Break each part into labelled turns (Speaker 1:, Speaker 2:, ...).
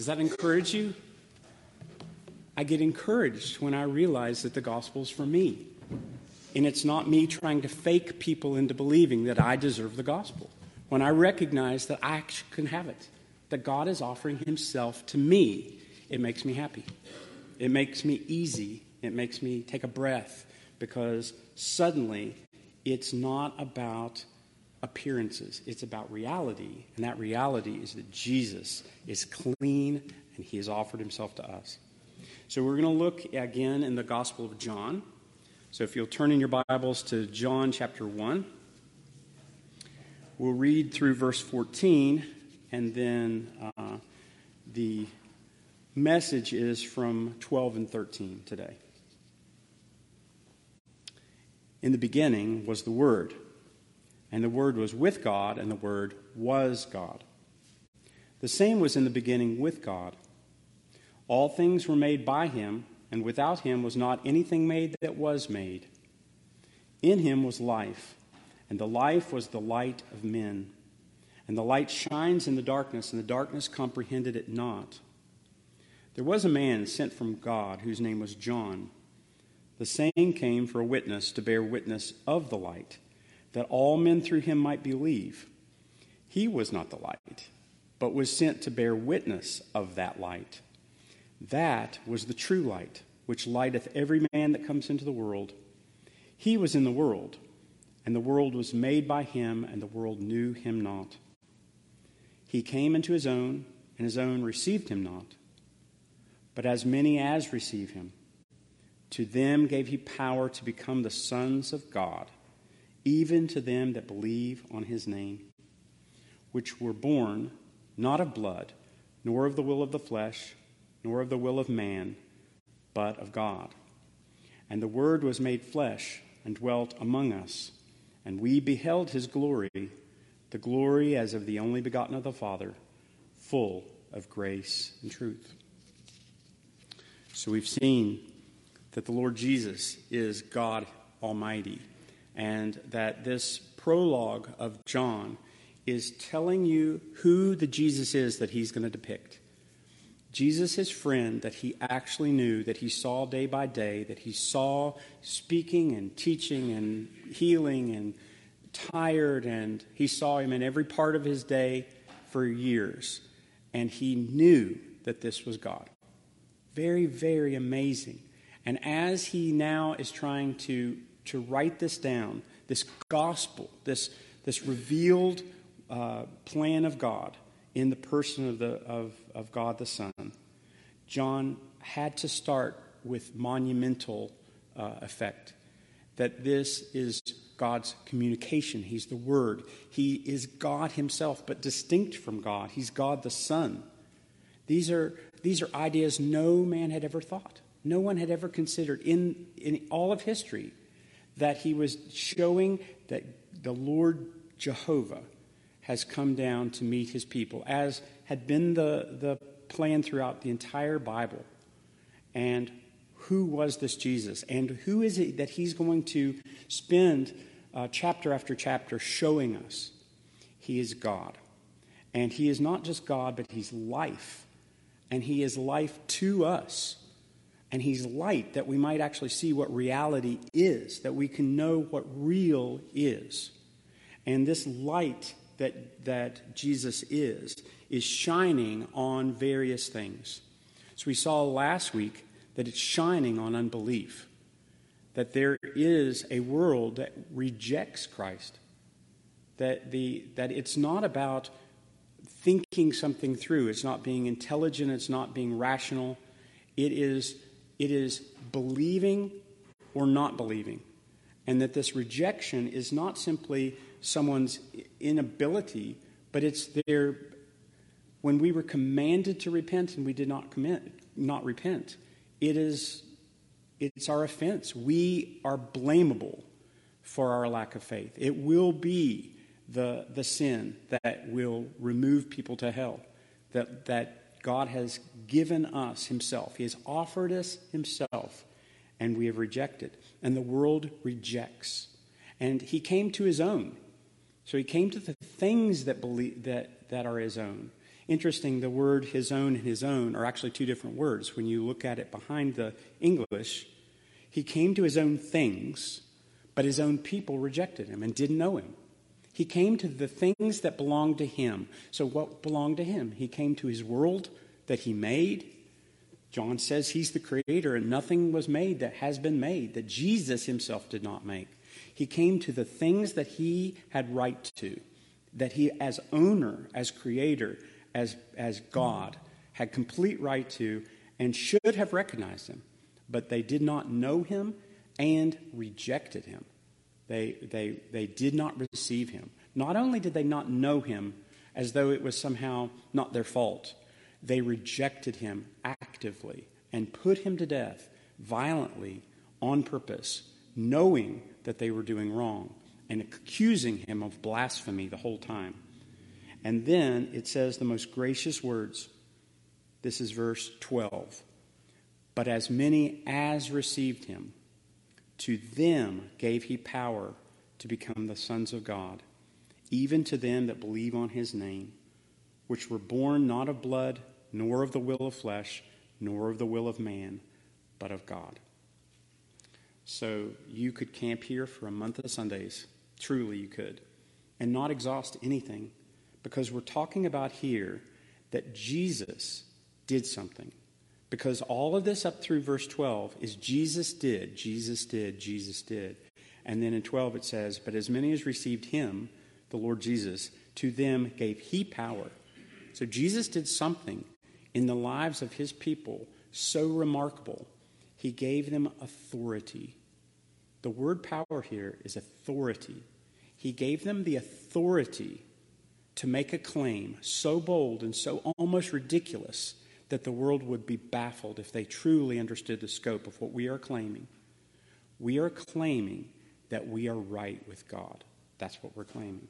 Speaker 1: Does that encourage you? I get encouraged when I realize that the gospel is for me. And it's not me trying to fake people into believing that I deserve the gospel. When I recognize that I can have it, that God is offering Himself to me, it makes me happy. It makes me easy. It makes me take a breath because suddenly it's not about appearances, it's about reality. And that reality is that Jesus is clean and He has offered Himself to us. So we're going to look again in the Gospel of John. So if you'll turn in your Bibles to John chapter 1, we'll read through verse 14, and then uh, the message is from 12 and 13 today. In the beginning was the Word, and the Word was with God, and the Word was God. The same was in the beginning with God. All things were made by him, and without him was not anything made that was made. In him was life, and the life was the light of men. And the light shines in the darkness, and the darkness comprehended it not. There was a man sent from God whose name was John. The same came for a witness to bear witness of the light, that all men through him might believe. He was not the light, but was sent to bear witness of that light. That was the true light, which lighteth every man that comes into the world. He was in the world, and the world was made by him, and the world knew him not. He came into his own, and his own received him not. But as many as receive him, to them gave he power to become the sons of God, even to them that believe on his name, which were born not of blood, nor of the will of the flesh nor of the will of man, but of God. And the Word was made flesh and dwelt among us, and we beheld his glory, the glory as of the only begotten of the Father, full of grace and truth. So we've seen that the Lord Jesus is God Almighty, and that this prologue of John is telling you who the Jesus is that he's going to depict. Jesus, his friend that he actually knew, that he saw day by day, that he saw speaking and teaching and healing and tired, and he saw him in every part of his day for years. And he knew that this was God. Very, very amazing. And as he now is trying to, to write this down, this gospel, this, this revealed uh, plan of God, in the person of, the, of, of God the Son, John had to start with monumental uh, effect. That this is God's communication. He's the Word. He is God Himself, but distinct from God. He's God the Son. These are, these are ideas no man had ever thought. No one had ever considered in, in all of history that He was showing that the Lord Jehovah has come down to meet his people, as had been the, the plan throughout the entire Bible. And who was this Jesus? And who is it that he's going to spend uh, chapter after chapter showing us? He is God. And he is not just God, but he's life. And he is life to us. And he's light that we might actually see what reality is, that we can know what real is. And this light that, that Jesus is, is shining on various things. So we saw last week that it's shining on unbelief, that there is a world that rejects Christ, that, the, that it's not about thinking something through, it's not being intelligent, it's not being rational, it is, it is believing or not believing. And that this rejection is not simply someone's inability, but it's their when we were commanded to repent and we did not commit not repent. It is it's our offense. We are blamable for our lack of faith. It will be the, the sin that will remove people to hell. That, that God has given us Himself. He has offered us Himself, and we have rejected. And the world rejects. And He came to His own. So he came to the things that, believe, that, that are his own. Interesting, the word his own and his own are actually two different words. When you look at it behind the English, he came to his own things, but his own people rejected him and didn't know him. He came to the things that belonged to him. So, what belonged to him? He came to his world that he made. John says he's the creator, and nothing was made that has been made that Jesus himself did not make. He came to the things that he had right to, that he, as owner, as creator, as, as God, had complete right to, and should have recognized him. But they did not know him and rejected him. They, they, they did not receive him. Not only did they not know him as though it was somehow not their fault, they rejected him actively and put him to death violently on purpose, knowing that they were doing wrong and accusing him of blasphemy the whole time. And then it says the most gracious words. This is verse 12. But as many as received him, to them gave he power to become the sons of God, even to them that believe on his name, which were born not of blood, nor of the will of flesh, nor of the will of man, but of God. So you could camp here for a month of Sundays. Truly, you could. And not exhaust anything. Because we're talking about here that Jesus did something. Because all of this up through verse 12 is Jesus did, Jesus did, Jesus did. And then in 12 it says, But as many as received him, the Lord Jesus, to them gave he power. So Jesus did something in the lives of his people so remarkable. He gave them authority. The word power here is authority. He gave them the authority to make a claim so bold and so almost ridiculous that the world would be baffled if they truly understood the scope of what we are claiming. We are claiming that we are right with God. That's what we're claiming.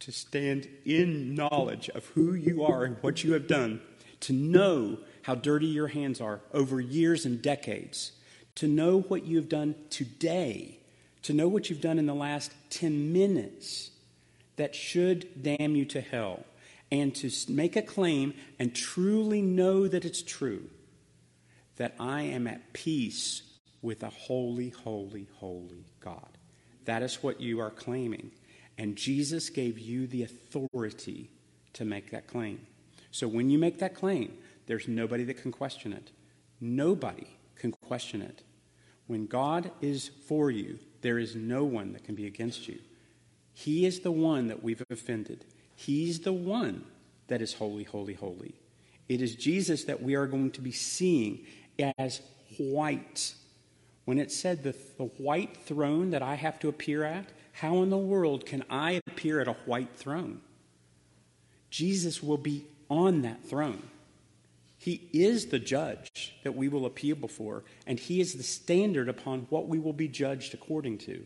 Speaker 1: To stand in knowledge of who you are and what you have done, to know how dirty your hands are over years and decades, to know what you have done today, to know what you've done in the last 10 minutes that should damn you to hell and to make a claim and truly know that it's true that I am at peace with a holy, holy, holy God. That is what you are claiming. And Jesus gave you the authority to make that claim. So when you make that claim, there's nobody that can question it. Nobody can question it. When God is for you, there is no one that can be against you. He is the one that we've offended. He's the one that is holy, holy, holy. It is Jesus that we are going to be seeing as white. When it said the, the white throne that I have to appear at, how in the world can I appear at a white throne? Jesus will be on that throne. He is the judge that we will appeal before, and He is the standard upon what we will be judged according to.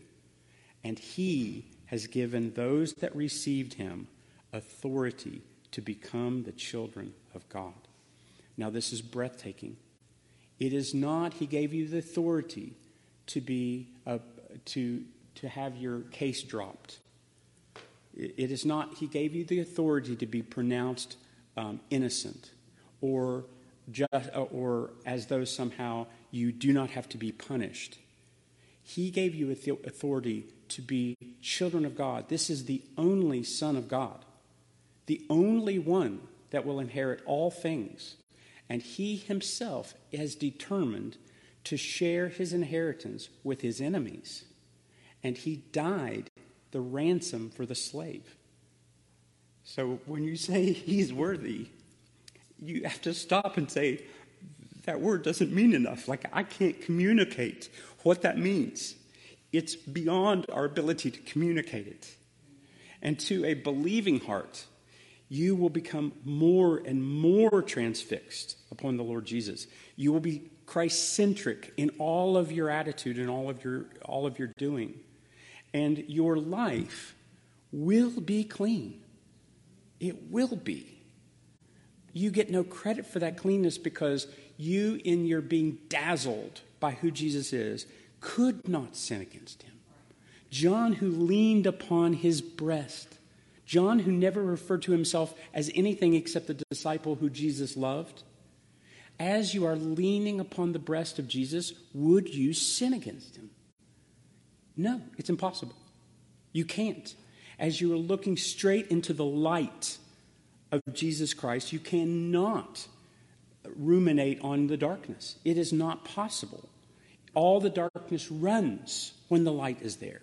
Speaker 1: And He has given those that received him authority to become the children of God. Now, this is breathtaking. It is not, he gave you the authority to be, a, to, to have your case dropped. It is not, he gave you the authority to be pronounced um, innocent or, just, or as though somehow you do not have to be punished. He gave you authority to be children of God. This is the only Son of God, the only one that will inherit all things. And he himself has determined to share his inheritance with his enemies. And he died the ransom for the slave. So when you say he's worthy, you have to stop and say, that word doesn't mean enough. Like, I can't communicate what that means. It's beyond our ability to communicate it. And to a believing heart, you will become more and more transfixed upon the Lord Jesus. You will be Christ centric in all of your attitude and all of your, all of your doing. And your life will be clean. It will be. You get no credit for that cleanness because you, in your being dazzled by who Jesus is, could not sin against him. John, who leaned upon his breast John, who never referred to himself as anything except the disciple who Jesus loved, as you are leaning upon the breast of Jesus, would you sin against him? No, it's impossible. You can't. As you are looking straight into the light of Jesus Christ, you cannot ruminate on the darkness. It is not possible. All the darkness runs when the light is there.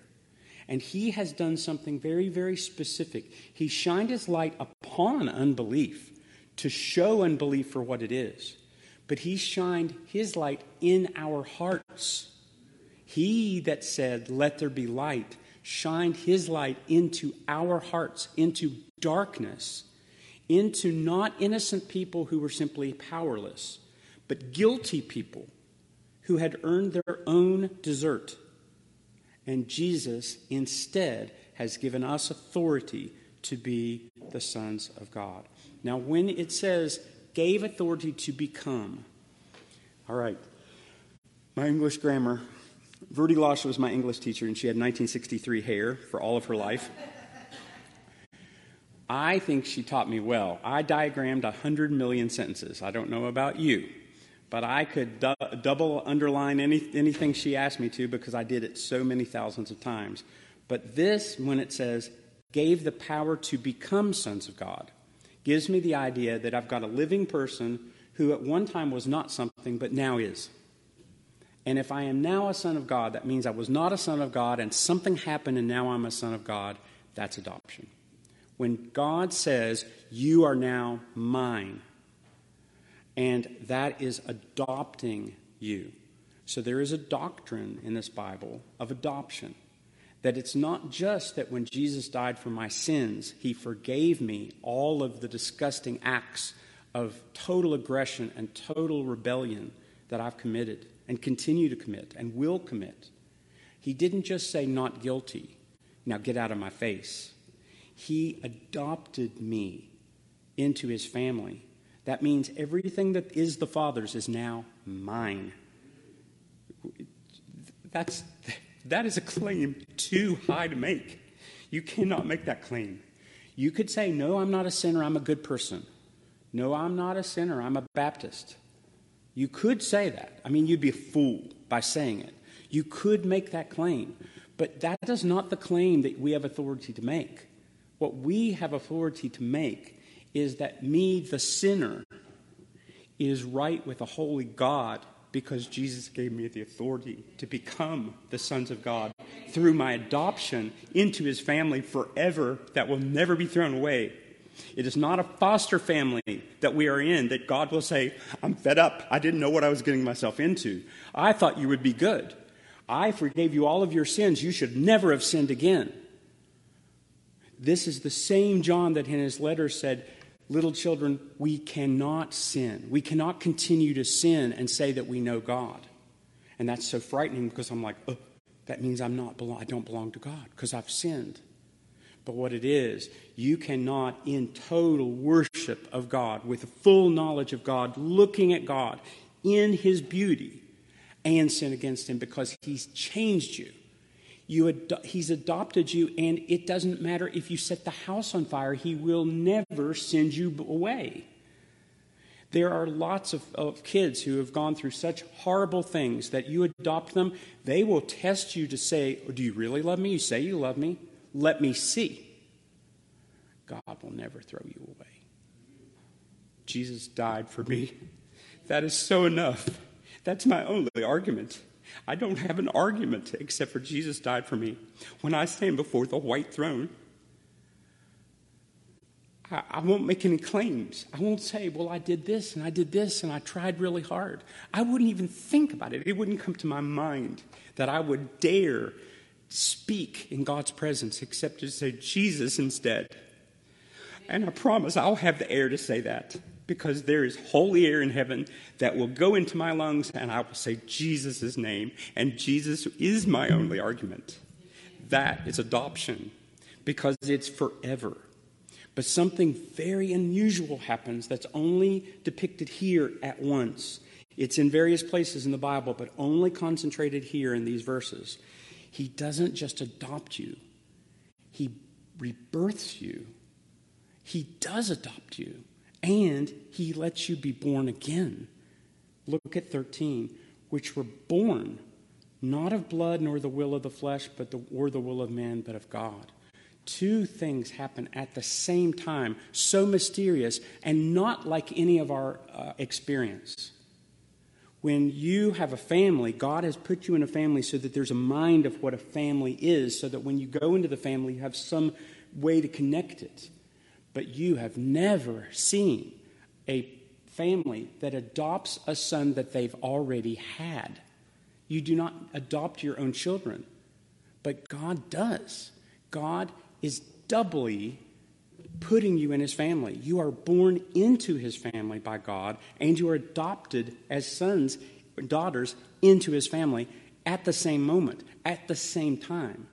Speaker 1: And he has done something very, very specific. He shined his light upon unbelief to show unbelief for what it is. But he shined his light in our hearts. He that said, Let there be light, shined his light into our hearts, into darkness, into not innocent people who were simply powerless, but guilty people who had earned their own desert. And Jesus instead has given us authority to be the sons of God. Now, when it says gave authority to become, all right, my English grammar, Verdi Lasha was my English teacher, and she had 1963 hair for all of her life. I think she taught me well. I diagrammed 100 million sentences. I don't know about you but I could du- double underline any, anything she asked me to because I did it so many thousands of times. But this, when it says, gave the power to become sons of God, gives me the idea that I've got a living person who at one time was not something, but now is. And if I am now a son of God, that means I was not a son of God and something happened and now I'm a son of God. That's adoption. When God says, You are now mine, and that is adopting you. So there is a doctrine in this Bible of adoption. That it's not just that when Jesus died for my sins, he forgave me all of the disgusting acts of total aggression and total rebellion that I've committed and continue to commit and will commit. He didn't just say, not guilty, now get out of my face. He adopted me into his family that means everything that is the Father's is now mine. That's, that is a claim too high to make. You cannot make that claim. You could say, No, I'm not a sinner, I'm a good person. No, I'm not a sinner, I'm a Baptist. You could say that. I mean, you'd be a fool by saying it. You could make that claim. But that is not the claim that we have authority to make. What we have authority to make is that me, the sinner, is right with a holy God because Jesus gave me the authority to become the sons of God through my adoption into his family forever that will never be thrown away. It is not a foster family that we are in that God will say, I'm fed up. I didn't know what I was getting myself into. I thought you would be good. I forgave you all of your sins. You should never have sinned again. This is the same John that in his letter said, little children, we cannot sin. We cannot continue to sin and say that we know God. And that's so frightening because I'm like, oh, that means I'm not I don't belong to God because I've sinned. But what it is, you cannot, in total worship of God, with full knowledge of God, looking at God in His beauty, and sin against Him because He's changed you. He's adopted you, and it doesn't matter if you set the house on fire, he will never send you away. There are lots of, of kids who have gone through such horrible things that you adopt them. They will test you to say, oh, Do you really love me? You say you love me. Let me see. God will never throw you away. Jesus died for me. That is so enough. That's my only argument. I don't have an argument except for Jesus died for me. When I stand before the white throne, I, won't make any claims. I won't say, well, I did this and I did this and I tried really hard. I wouldn't even think about it. It wouldn't come to my mind that I would dare speak in God's presence except to say Jesus instead. And I promise I'll have the air to say that because there is holy air in heaven that will go into my lungs and I will say Jesus' name. And Jesus is my only argument. That is adoption because it's forever. But something very unusual happens that's only depicted here at once. It's in various places in the Bible, but only concentrated here in these verses. He doesn't just adopt you, He rebirths you. He does adopt you, and he lets you be born again. Look at 13, which were born not of blood nor the will of the flesh, but the, or the will of man, but of God. Two things happen at the same time, so mysterious and not like any of our uh, experience. When you have a family, God has put you in a family so that there's a mind of what a family is, so that when you go into the family, you have some way to connect it. But you have never seen a family that adopts a son that they've already had. You do not adopt your own children, but God does. God is doubly putting you in his family. You are born into his family by God, and you are adopted as sons daughters into his family at the same moment, at the same time.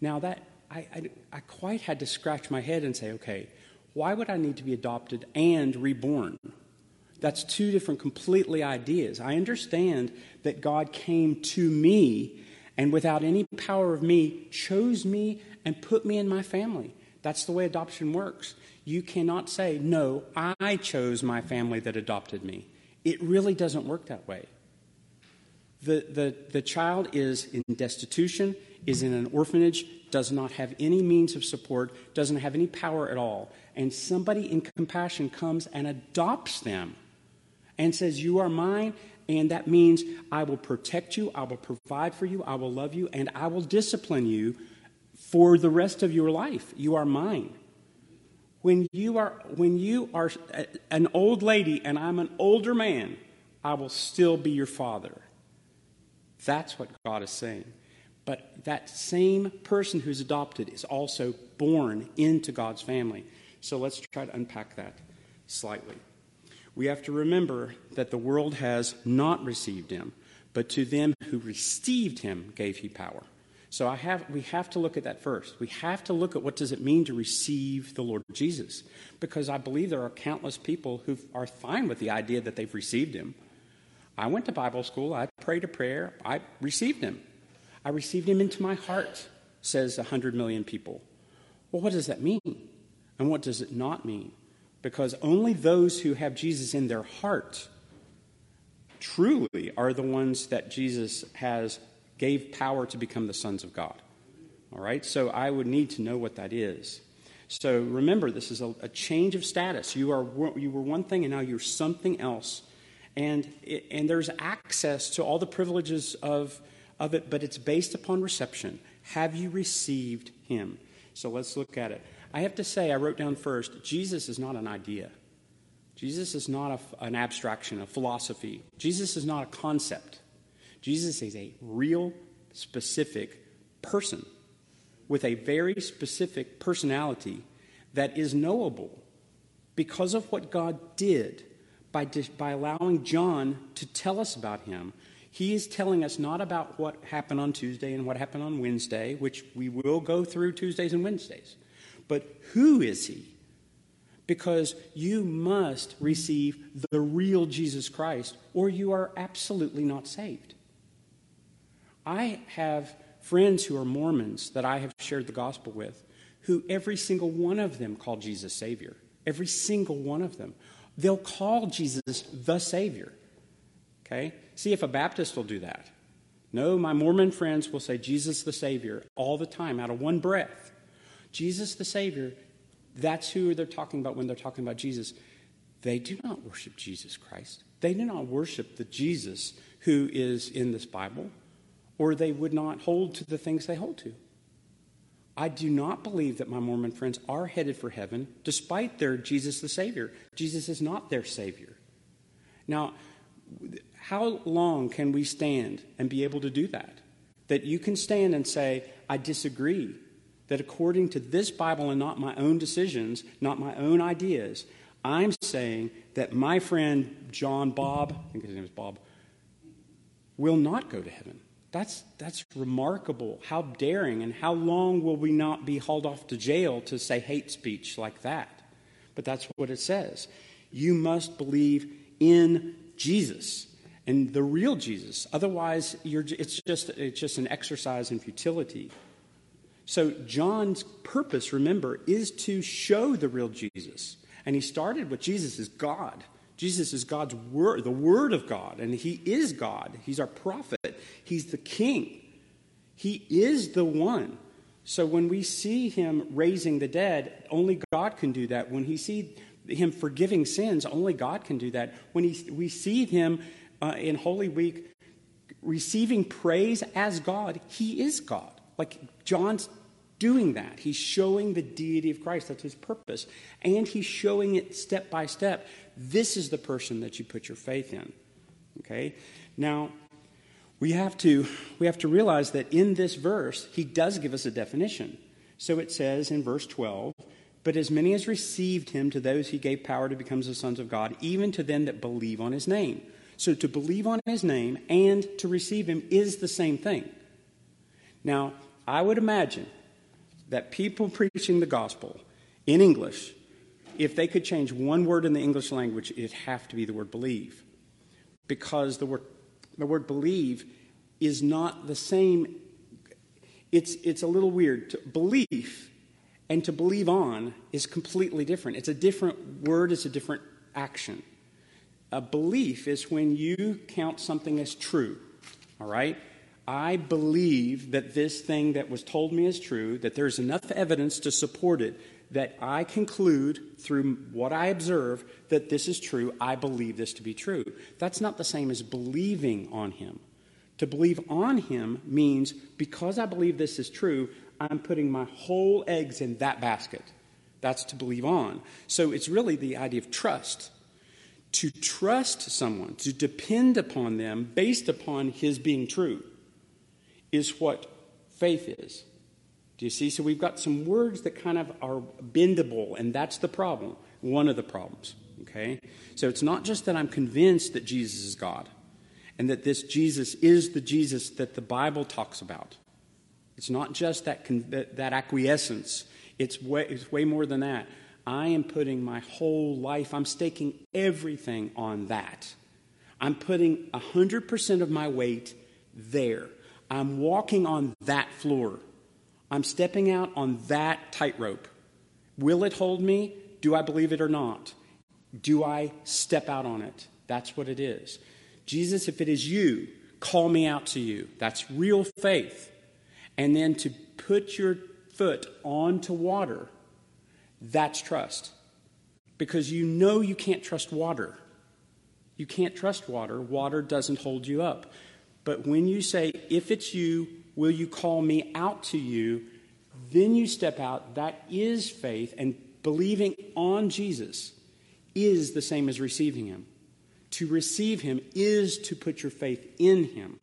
Speaker 1: Now, that I, I, I quite had to scratch my head and say, okay, why would I need to be adopted and reborn? That's two different completely ideas. I understand that God came to me and without any power of me chose me and put me in my family. That's the way adoption works. You cannot say, No, I chose my family that adopted me. It really doesn't work that way. The, the, the child is in destitution, is in an orphanage, does not have any means of support, doesn't have any power at all. And somebody in compassion comes and adopts them and says, You are mine. And that means I will protect you, I will provide for you, I will love you, and I will discipline you for the rest of your life. You are mine. When you are, when you are an old lady and I'm an older man, I will still be your father. That's what God is saying. But that same person who's adopted is also born into God's family. So let's try to unpack that slightly. We have to remember that the world has not received him, but to them who received him gave he power. So I have, we have to look at that first. We have to look at what does it mean to receive the Lord Jesus, because I believe there are countless people who are fine with the idea that they've received Him. I went to Bible school. I prayed a prayer. I received Him. I received Him into my heart, says a hundred million people. Well, what does that mean, and what does it not mean? Because only those who have Jesus in their heart truly are the ones that Jesus has gave power to become the sons of God. All right? So I would need to know what that is. So remember, this is a, a change of status. You, are, you were one thing and now you're something else. And, it, and there's access to all the privileges of, of it, but it's based upon reception. Have you received him? So let's look at it. I have to say, I wrote down first Jesus is not an idea. Jesus is not a, an abstraction, a philosophy. Jesus is not a concept. Jesus is a real, specific person with a very specific personality that is knowable because of what God did by, by allowing John to tell us about him. He is telling us not about what happened on Tuesday and what happened on Wednesday, which we will go through Tuesdays and Wednesdays, but who is he? Because you must receive the real Jesus Christ, or you are absolutely not saved. I have friends who are Mormons that I have shared the gospel with, who every single one of them call Jesus Savior. Every single one of them. They'll call Jesus the Savior. Okay? See if a Baptist will do that. No, my Mormon friends will say Jesus the Savior all the time, out of one breath. Jesus the Savior, that's who they're talking about when they're talking about Jesus. They do not worship Jesus Christ. They do not worship the Jesus who is in this Bible or they would not hold to the things they hold to. I do not believe that my Mormon friends are headed for heaven despite their Jesus the Savior. Jesus is not their Savior. Now, how long can we stand and be able to do that? That you can stand and say, I disagree. That according to this Bible and not my own decisions, not my own ideas, I'm saying that my friend John Bob, I think his name is Bob, will not go to heaven. That's, that's remarkable. How daring, and how long will we not be hauled off to jail to say hate speech like that? But that's what it says. You must believe in Jesus and the real Jesus. Otherwise, it's, just, it's just an exercise in futility. So, John's purpose, remember, is to show the real Jesus. And he started with Jesus is God. Jesus is God's word, the word of God, and he is God. He's our prophet. He's the king. He is the one. So when we see him raising the dead, only God can do that. When he see him forgiving sins, only God can do that. When he, we see him uh, in Holy Week receiving praise as God, he is God. Like John's doing that. He's showing the deity of Christ. That's his purpose. And he's showing it step by step. This is the person that you put your faith in. Okay? Now, we have to we have to realize that in this verse he does give us a definition. So it says in verse 12, but as many as received him to those he gave power to become the sons of God, even to them that believe on his name. So to believe on his name and to receive him is the same thing. Now, I would imagine that people preaching the gospel in English, if they could change one word in the English language, it'd have to be the word believe. Because the word, the word believe is not the same. It's, it's a little weird. To belief and to believe on is completely different. It's a different word, it's a different action. A belief is when you count something as true, all right? I believe that this thing that was told me is true, that there's enough evidence to support it, that I conclude through what I observe that this is true. I believe this to be true. That's not the same as believing on Him. To believe on Him means because I believe this is true, I'm putting my whole eggs in that basket. That's to believe on. So it's really the idea of trust. To trust someone, to depend upon them based upon His being true is what faith is. Do you see? So we've got some words that kind of are bendable, and that's the problem, one of the problems. Okay? So it's not just that I'm convinced that Jesus is God and that this Jesus is the Jesus that the Bible talks about. It's not just that, that, that acquiescence, it's way, it's way more than that. I am putting my whole life, I'm staking everything on that. I'm putting 100% of my weight there. I'm walking on that floor. I'm stepping out on that tightrope. Will it hold me? Do I believe it or not? Do I step out on it? That's what it is. Jesus, if it is you, call me out to you. That's real faith. And then to put your foot onto water, that's trust. Because you know you can't trust water. You can't trust water. Water doesn't hold you up. But when you say, If it's you, will you call me out to you? Then you step out. That is faith. And believing on Jesus is the same as receiving him. To receive him is to put your faith in him,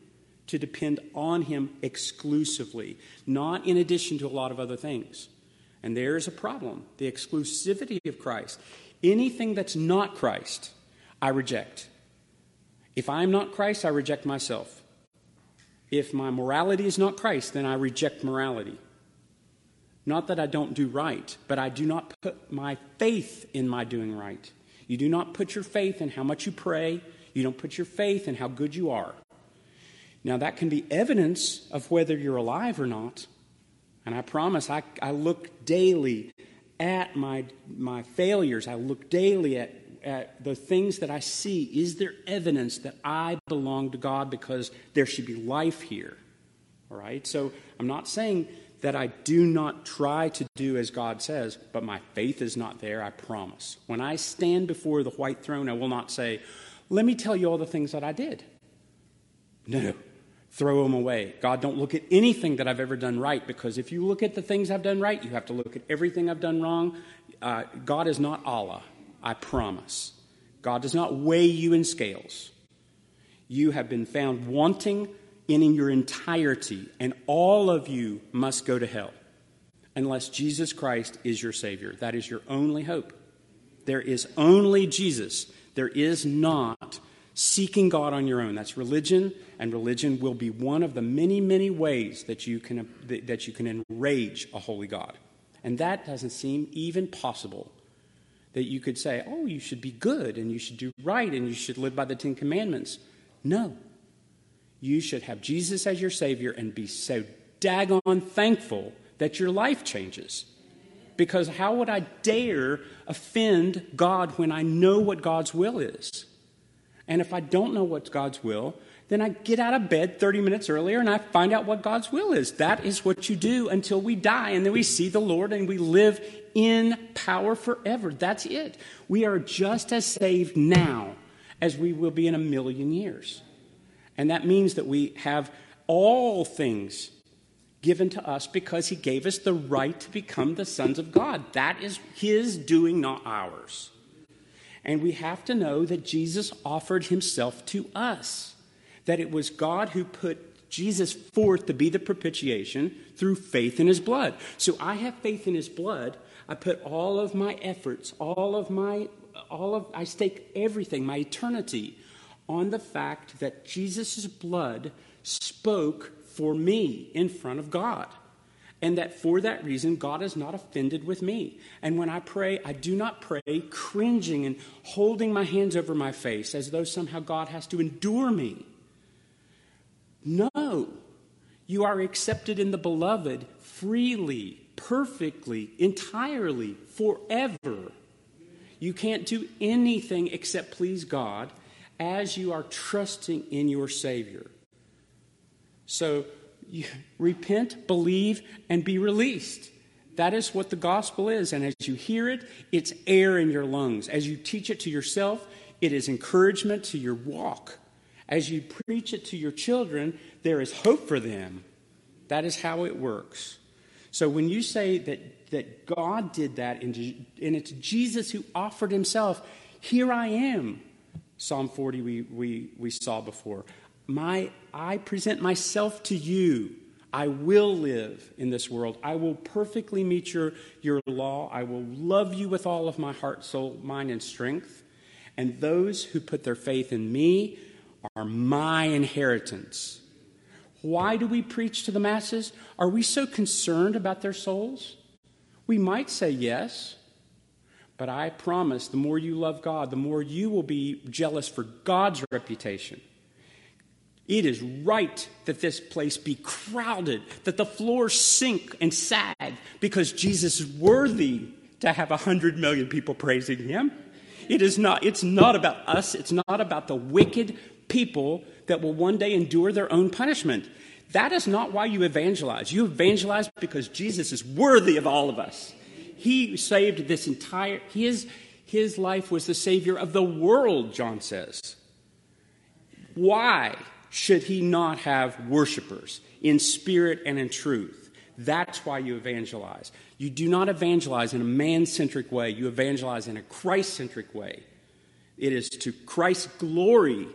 Speaker 1: to depend on him exclusively, not in addition to a lot of other things. And there's a problem the exclusivity of Christ. Anything that's not Christ, I reject. If I'm not Christ, I reject myself. If my morality is not Christ, then I reject morality. Not that I don't do right, but I do not put my faith in my doing right. You do not put your faith in how much you pray. You don't put your faith in how good you are. Now, that can be evidence of whether you're alive or not. And I promise I, I look daily at my, my failures. I look daily at at the things that I see, is there evidence that I belong to God because there should be life here? All right? So I'm not saying that I do not try to do as God says, but my faith is not there, I promise. When I stand before the white throne, I will not say, Let me tell you all the things that I did. No, throw them away. God, don't look at anything that I've ever done right because if you look at the things I've done right, you have to look at everything I've done wrong. Uh, God is not Allah. I promise. God does not weigh you in scales. You have been found wanting in your entirety, and all of you must go to hell unless Jesus Christ is your Savior. That is your only hope. There is only Jesus. There is not seeking God on your own. That's religion, and religion will be one of the many, many ways that you can, that you can enrage a holy God. And that doesn't seem even possible that you could say, oh, you should be good and you should do right and you should live by the Ten Commandments. No. You should have Jesus as your Savior and be so daggone thankful that your life changes. Because how would I dare offend God when I know what God's will is? And if I don't know what God's will, then I get out of bed 30 minutes earlier and I find out what God's will is. That is what you do until we die, and then we see the Lord and we live in power forever. That's it. We are just as saved now as we will be in a million years. And that means that we have all things given to us because he gave us the right to become the sons of God. That is his doing, not ours. And we have to know that Jesus offered himself to us, that it was God who put Jesus forth to be the propitiation through faith in his blood. So I have faith in his blood. I put all of my efforts, all of my, all of, I stake everything, my eternity, on the fact that Jesus' blood spoke for me in front of God. And that for that reason, God is not offended with me. And when I pray, I do not pray cringing and holding my hands over my face as though somehow God has to endure me. No, you are accepted in the beloved freely, perfectly, entirely, forever. You can't do anything except please God as you are trusting in your Savior. So you, repent, believe, and be released. That is what the gospel is. And as you hear it, it's air in your lungs. As you teach it to yourself, it is encouragement to your walk. As you preach it to your children, there is hope for them. That is how it works. So when you say that, that God did that, and it's Jesus who offered himself, here I am. Psalm 40 we, we, we saw before. My, I present myself to you. I will live in this world. I will perfectly meet your, your law. I will love you with all of my heart, soul, mind, and strength. And those who put their faith in me are my inheritance. Why do we preach to the masses? Are we so concerned about their souls? We might say yes, but I promise the more you love God, the more you will be jealous for God's reputation. It is right that this place be crowded, that the floors sink and sag, because Jesus is worthy to have a hundred million people praising him. It is not, it's not about us, it's not about the wicked people that will one day endure their own punishment. That is not why you evangelize. You evangelize because Jesus is worthy of all of us. He saved this entire, his, his life was the Savior of the world, John says. Why? should he not have worshipers in spirit and in truth? That's why you evangelize. You do not evangelize in a man centric way, you evangelize in a Christ centric way. It is to Christ's glory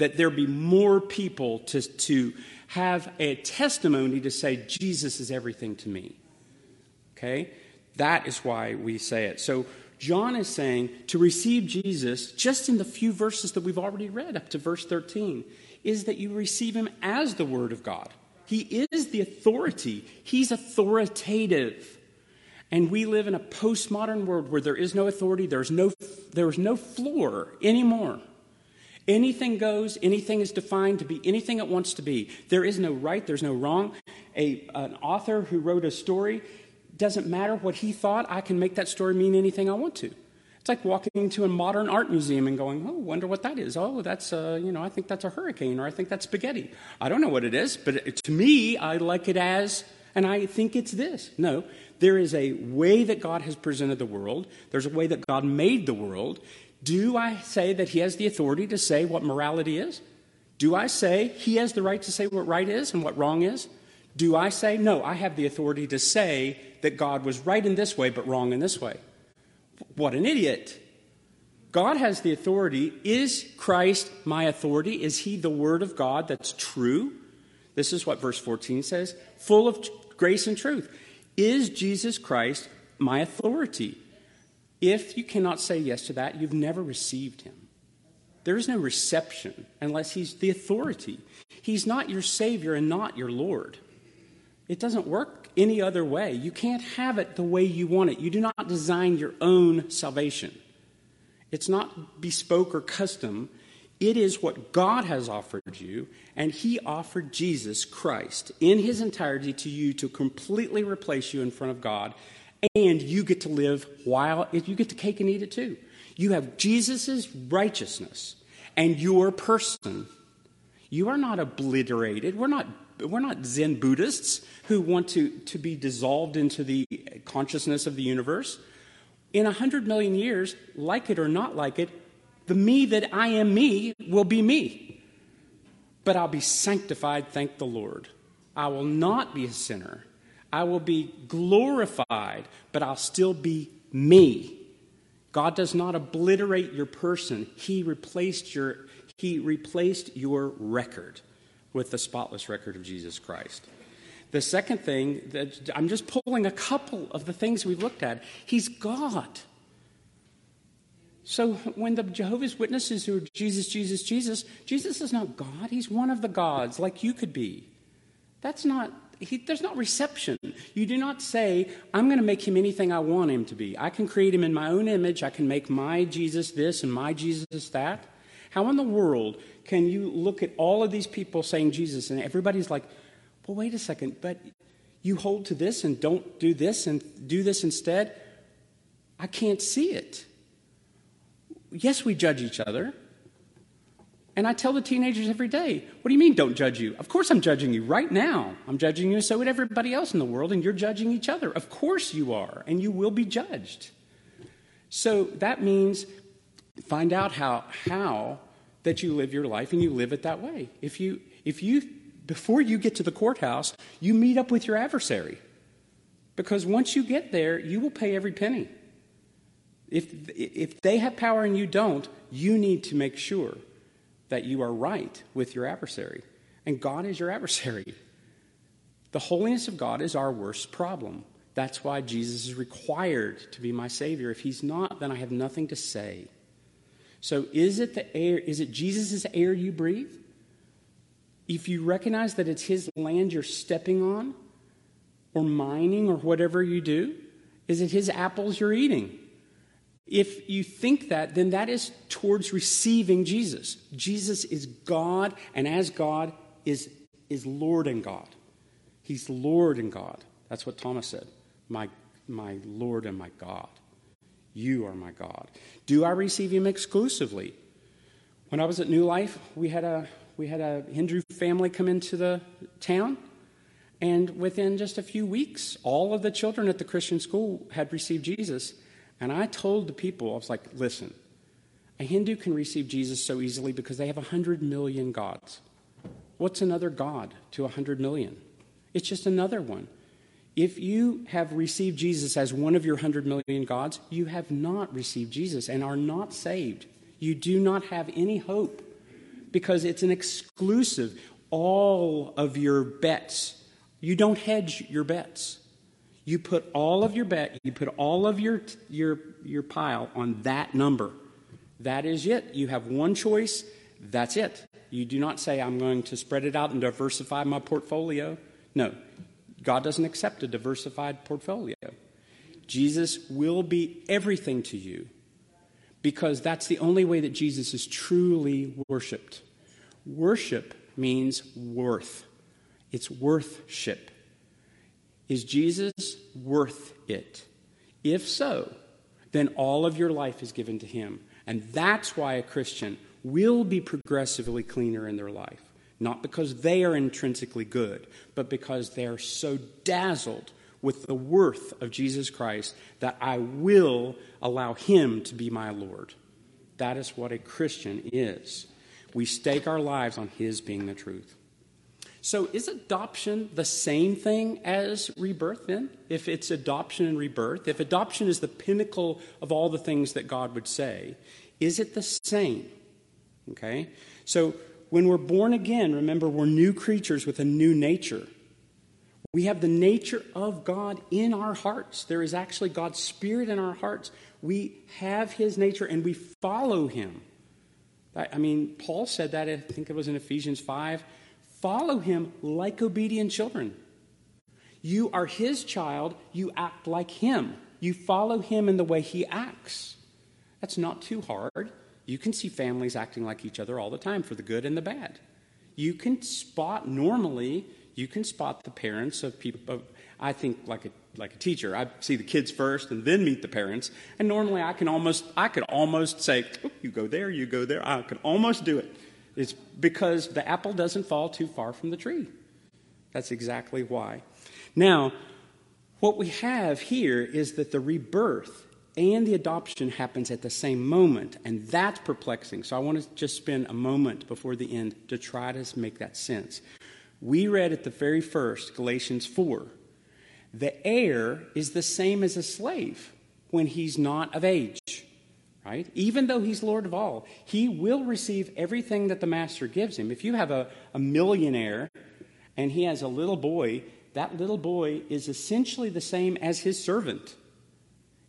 Speaker 1: that there be more people to, to have a testimony to say, Jesus is everything to me. Okay? That is why we say it. So, John is saying to receive Jesus, just in the few verses that we've already read, up to verse 13, is that you receive him as the Word of God. He is the authority, he's authoritative. And we live in a postmodern world where there is no authority, there's no, there is no floor anymore. Anything goes, anything is defined to be anything it wants to be. There is no right, there's no wrong. A, an author who wrote a story, doesn't matter what he thought, I can make that story mean anything I want to. It's like walking into a modern art museum and going, oh, wonder what that is. Oh, that's, uh, you know, I think that's a hurricane or I think that's spaghetti. I don't know what it is, but to me, I like it as, and I think it's this. No, there is a way that God has presented the world, there's a way that God made the world. Do I say that He has the authority to say what morality is? Do I say He has the right to say what right is and what wrong is? Do I say, no, I have the authority to say that God was right in this way but wrong in this way? What an idiot. God has the authority. Is Christ my authority? Is he the Word of God that's true? This is what verse 14 says full of grace and truth. Is Jesus Christ my authority? If you cannot say yes to that, you've never received him. There is no reception unless he's the authority. He's not your Savior and not your Lord. It doesn't work any other way. You can't have it the way you want it. You do not design your own salvation. It's not bespoke or custom. It is what God has offered you, and He offered Jesus Christ in His entirety to you to completely replace you in front of God, and you get to live while you get to cake and eat it too. You have Jesus' righteousness and your person. You are not obliterated. We're not, we're not Zen Buddhists who want to, to be dissolved into the consciousness of the universe. In a hundred million years, like it or not like it, the me that I am me will be me. But I'll be sanctified, thank the Lord. I will not be a sinner. I will be glorified, but I'll still be me. God does not obliterate your person. He replaced your, he replaced your record with the spotless record of Jesus Christ. The second thing that I'm just pulling a couple of the things we've looked at. He's God. So when the Jehovah's Witnesses who are Jesus, Jesus, Jesus, Jesus is not God. He's one of the gods, like you could be. That's not, he, there's not reception. You do not say, I'm going to make him anything I want him to be. I can create him in my own image. I can make my Jesus this and my Jesus that. How in the world can you look at all of these people saying Jesus and everybody's like, well, wait a second, but you hold to this and don't do this and do this instead? I can't see it yes, we judge each other. And I tell the teenagers every day, what do you mean, don't judge you? Of course, I'm judging you right now. I'm judging you, so would everybody else in the world, and you're judging each other. Of course, you are, and you will be judged. So that means find out how, how that you live your life, and you live it that way. If you, if you, before you get to the courthouse, you meet up with your adversary. Because once you get there, you will pay every penny. If, if they have power and you don't, you need to make sure that you are right with your adversary. And God is your adversary. The holiness of God is our worst problem. That's why Jesus is required to be my Savior. If He's not, then I have nothing to say. So is it the air, is it Jesus' air you breathe? If you recognize that it's His land you're stepping on, or mining, or whatever you do, is it His apples you're eating? If you think that, then that is towards receiving Jesus. Jesus is God, and as God, is, is Lord and God. He's Lord and God. That's what Thomas said. My, my Lord and my God. You are my God. Do I receive him exclusively? When I was at New Life, we had a, we had a Hindu family come into the town. And within just a few weeks, all of the children at the Christian school had received Jesus. And I told the people, I was like, listen, a Hindu can receive Jesus so easily because they have 100 million gods. What's another God to 100 million? It's just another one. If you have received Jesus as one of your 100 million gods, you have not received Jesus and are not saved. You do not have any hope because it's an exclusive. All of your bets, you don't hedge your bets. You put all of your bet, you put all of your, your, your pile on that number. That is it. You have one choice, that's it. You do not say, I'm going to spread it out and diversify my portfolio. No, God doesn't accept a diversified portfolio. Jesus will be everything to you because that's the only way that Jesus is truly worshiped. Worship means worth, it's worthship. Is Jesus worth it? If so, then all of your life is given to Him. And that's why a Christian will be progressively cleaner in their life. Not because they are intrinsically good, but because they are so dazzled with the worth of Jesus Christ that I will allow Him to be my Lord. That is what a Christian is. We stake our lives on His being the truth. So, is adoption the same thing as rebirth then? If it's adoption and rebirth, if adoption is the pinnacle of all the things that God would say, is it the same? Okay? So, when we're born again, remember, we're new creatures with a new nature. We have the nature of God in our hearts. There is actually God's Spirit in our hearts. We have His nature and we follow Him. I mean, Paul said that, I think it was in Ephesians 5 Follow him like obedient children. You are his child, you act like him. You follow him in the way he acts. That's not too hard. You can see families acting like each other all the time for the good and the bad. You can spot normally, you can spot the parents of people. Of, I think like a like a teacher, I see the kids first and then meet the parents. And normally, I can almost I could almost say, oh, "You go there, you go there." I could almost do it. It's because the apple doesn't fall too far from the tree. That's exactly why. Now, what we have here is that the rebirth and the adoption happens at the same moment, and that's perplexing. So I want to just spend a moment before the end to try to make that sense. We read at the very first, Galatians 4, the heir is the same as a slave when he's not of age, right? Even though he's Lord of all, he will receive everything that the master gives him. If you have a, a millionaire and he has a little boy, that little boy is essentially the same as his servant.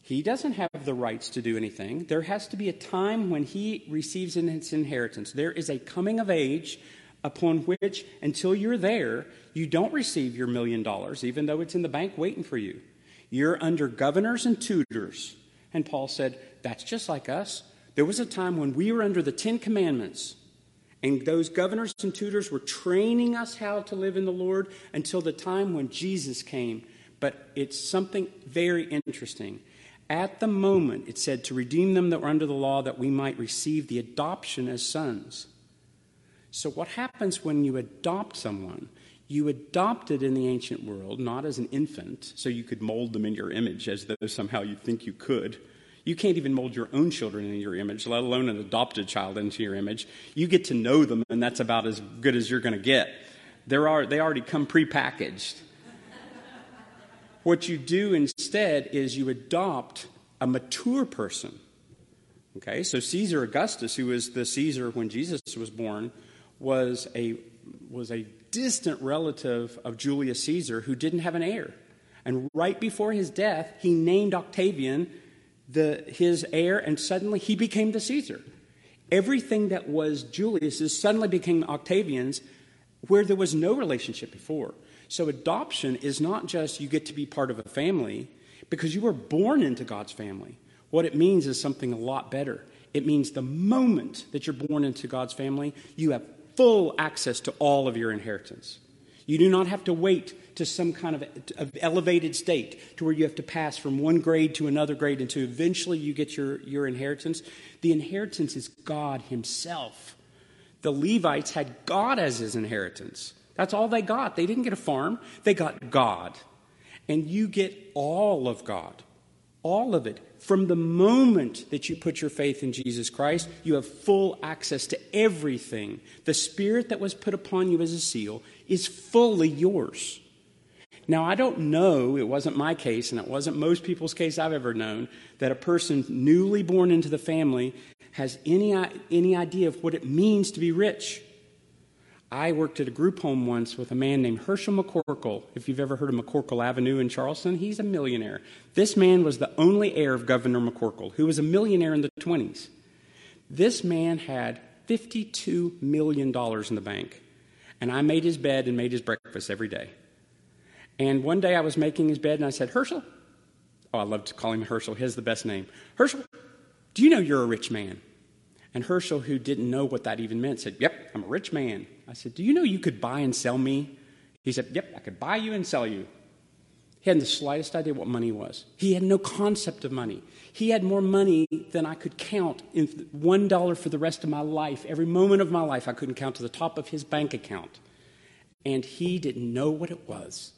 Speaker 1: He doesn't have the rights to do anything. There has to be a time when he receives his inheritance. There is a coming of age upon which, until you're there, you don't receive your million dollars, even though it's in the bank waiting for you. You're under governors and tutors. And Paul said, That's just like us. There was a time when we were under the Ten Commandments, and those governors and tutors were training us how to live in the Lord until the time when Jesus came. But it's something very interesting. At the moment, it said to redeem them that were under the law that we might receive the adoption as sons. So, what happens when you adopt someone? You adopted in the ancient world, not as an infant, so you could mold them in your image as though somehow you think you could. You can't even mold your own children in your image, let alone an adopted child into your image. You get to know them, and that's about as good as you're going to get. There are, they already come prepackaged. what you do instead is you adopt a mature person. Okay, so Caesar Augustus, who was the Caesar when Jesus was born, was a, was a distant relative of Julius Caesar who didn't have an heir. And right before his death, he named Octavian the, his heir, and suddenly he became the Caesar. Everything that was Julius's suddenly became Octavian's, where there was no relationship before. So adoption is not just you get to be part of a family, because you were born into God's family. What it means is something a lot better. It means the moment that you're born into God's family, you have full access to all of your inheritance. You do not have to wait to some kind of, of, elevated state to where you have to pass from one grade to another grade until eventually you get your, your inheritance. The inheritance is God Himself. The Levites had God as his inheritance. That's all they got. They didn't get a farm, they got God. And you get all of God, all of it, from the moment that you put your faith in Jesus Christ, you have full access to everything. The Spirit that was put upon you as a seal is fully yours. Now, I don't know, it wasn't my case, and it wasn't most people's case I've ever known, that a person newly born into the family has any, any idea of what it means to be rich. I worked at a group home once with a man named Herschel MacCorkle. If you've ever heard of MacCorkle Avenue in Charleston, he's a millionaire. This man was the only heir of Governor MacCorkle, who was a millionaire in the 20s. This man had $52 million in the bank. And I made his bed and made his breakfast every day. And one day I was making his bed and I said, Herschel, oh, I love to call him Herschel. He has the best name. Herschel, do you know you're a rich man? And Herschel, who didn't know what that even meant, said, Yep, I'm a rich man. I said, Do you know you could buy and sell me? He said, Yep, I could buy you and sell you. He hadn't the slightest idea what money was. He had no concept of money. He had more money than I could count in one dollar for the rest of my life. Every moment of my life, I couldn't count to the top of his bank account. And he didn't know what it was.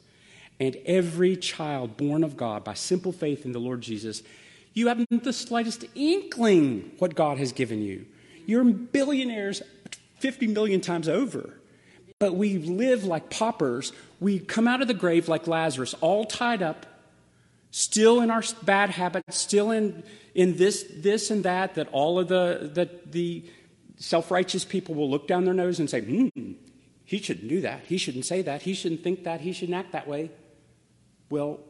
Speaker 1: And every child born of God by simple faith in the Lord Jesus you haven't the slightest inkling what God has given you. You're billionaires 50 million times over. But we live like paupers. We come out of the grave like Lazarus, all tied up, still in our bad habits, still in, in this, this and that, that all of the, the, the self righteous people will look down their nose and say, hmm, he shouldn't do that. He shouldn't say that. He shouldn't think that. He shouldn't act that way. Well,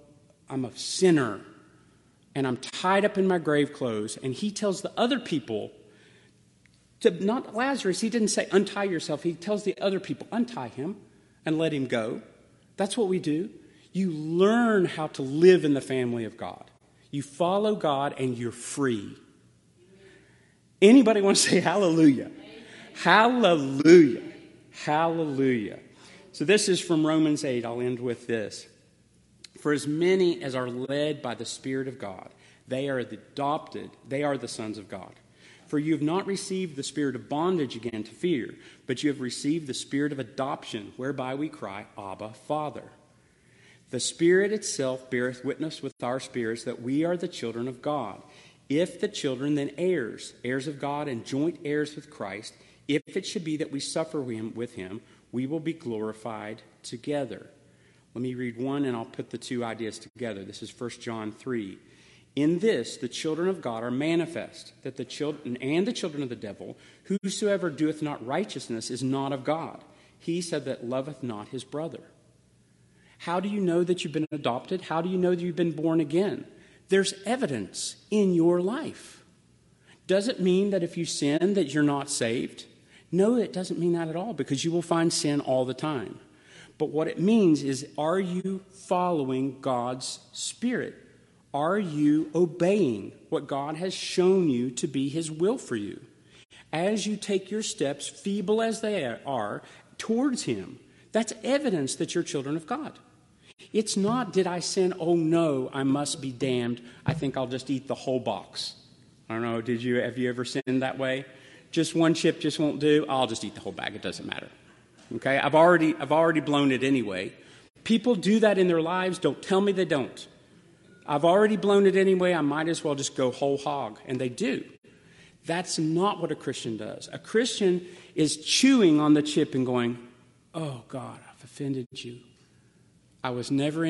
Speaker 1: I'm a sinner and I'm tied up in my grave clothes. And he tells the other people to not Lazarus, he didn't say untie yourself. He tells the other people, untie him and let him go. That's what we do. You learn how to live in the family of God. You follow God and you're free. Anybody want to say hallelujah? Hallelujah. Hallelujah. So this is from Romans 8. I'll end with this. For as many as are led by the Spirit of God, they are adopted, they are the sons of God. For you have not received the spirit of bondage again to fear, but you have received the spirit of adoption, whereby we cry, Abba, Father. The Spirit itself beareth witness with our spirits that we are the children of God. If the children, then heirs, heirs of God and joint heirs with Christ, if it should be that we suffer with him, we will be glorified together. Let me read one and I'll put the two ideas together. This is 1 John 3. In this, the children of God are manifest, that the children and the children of the devil, whosoever doeth not righteousness is not of God. He said that loveth not his brother. How do you know that you've been adopted? How do you know that you've been born again? There's evidence in your life. Does it mean that if you sin that you're not saved? No, it doesn't mean that at all because you will find sin all the time. But what it means is are you following God's spirit? Are you obeying what God has shown you to be his will for you? As you take your steps, feeble as they are, towards him, that's evidence that you're children of God. It's not, did I sin? Oh no, I must be damned. I think I'll just eat the whole box. I don't know, did you, have you ever sinned that way? Just one chip just won't do. I'll just eat the whole bag. It doesn't matter. Okay? I've already, I've already blown it anyway. People do that in their lives. Don't tell me they don't. I've already blown it anyway. I might as well just go whole hog. And they do. That's not what a Christian does. A Christian is chewing on the chip and going, Oh God, I've offended you. I was never